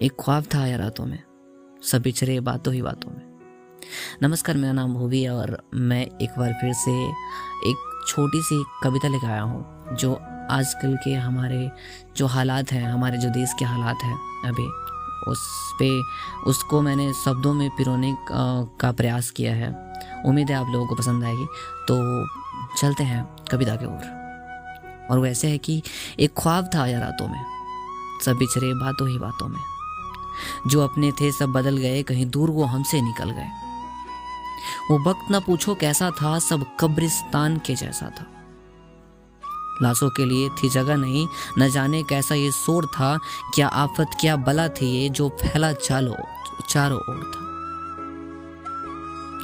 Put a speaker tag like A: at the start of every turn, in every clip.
A: एक ख्वाब था आया रातों में। सब बिछड़े बातों ही बातों में। नमस्कार, मेरा नाम भूवी है और मैं एक बार फिर से एक छोटी सी कविता लेकर आया हूँ, जो आजकल के हमारे जो हालात हैं, हमारे जो देश के हालात हैं, अभी उस पे उसको मैंने शब्दों में पिरोने का प्रयास किया है। उम्मीद है आप लोगों को पसंद आएगी। तो चलते हैं कविता के ओर। और वैसे है कि एक ख्वाब था आया रातों में। सब बिछड़े बातों ही बातों में। जो अपने थे सब बदल गए, कहीं दूर वो हमसे निकल गए। वो वक्त ना पूछो कैसा था, सब कब्रिस्तान के जैसा था। लाशों के लिए थी जगह नहीं, न जाने कैसा ये शोर था, क्या आफत, क्या बला थी ये जो फैला चालो चारों ओर था।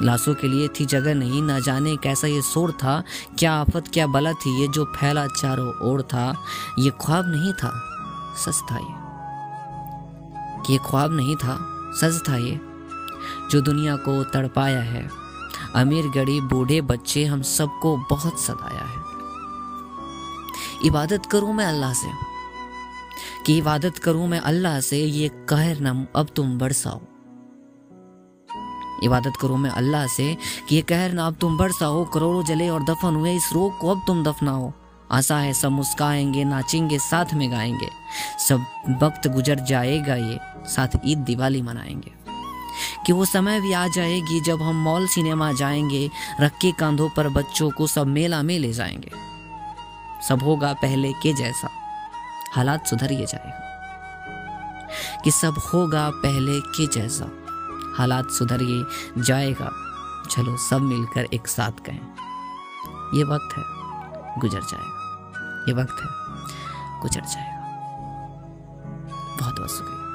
A: लाशों के लिए थी जगह नहीं, न जाने कैसा ये शोर था, क्या आफत, क्या बला थी ये जो फैला चारों ओर था, ये ख्वाब नहीं था, सच था ये। कि ये ख्वाब नहीं था सच था ये, जो दुनिया को तड़पाया है। अमीर, गरीब, बूढ़े बच्चे हम सबको बहुत सताया है। इबादत करूँ मैं अल्लाह से? कि इबादत करूँ मैं अल्लाह से, ये कहर न, अब तुम बरसाओ। इबादत करूँ मैं अल्लाह से, कि ये कहर ना, अब तुम बरसाओ, करोड़ों जले और दफन हुए, इस रोग को अब तुम दफनाओ। आशा है सब मुस्काएँगे, नाचेंगे, साथ में गाएँगे। सब वक्त गुजर जाएगा ये, साथ ईद दिवाली मनाएँगे। कि वो समय भी आ जाएगी जब हम मॉल सिनेमा जाएँगे, रख के कांधों पर बच्चों को सब मेला में ले जाएँगे। सब होगा पहले के जैसा, हालात सुधरिए जाएगा कि सब होगा पहले के जैसा, हालात सुधरिए जाएगा। चलो सब मिलकर एक साथ कहें ये वक्त है। गुजर जाएगा। ये वक्त है। गुजर जाएगा। बहुत बहुत शुक्रिया।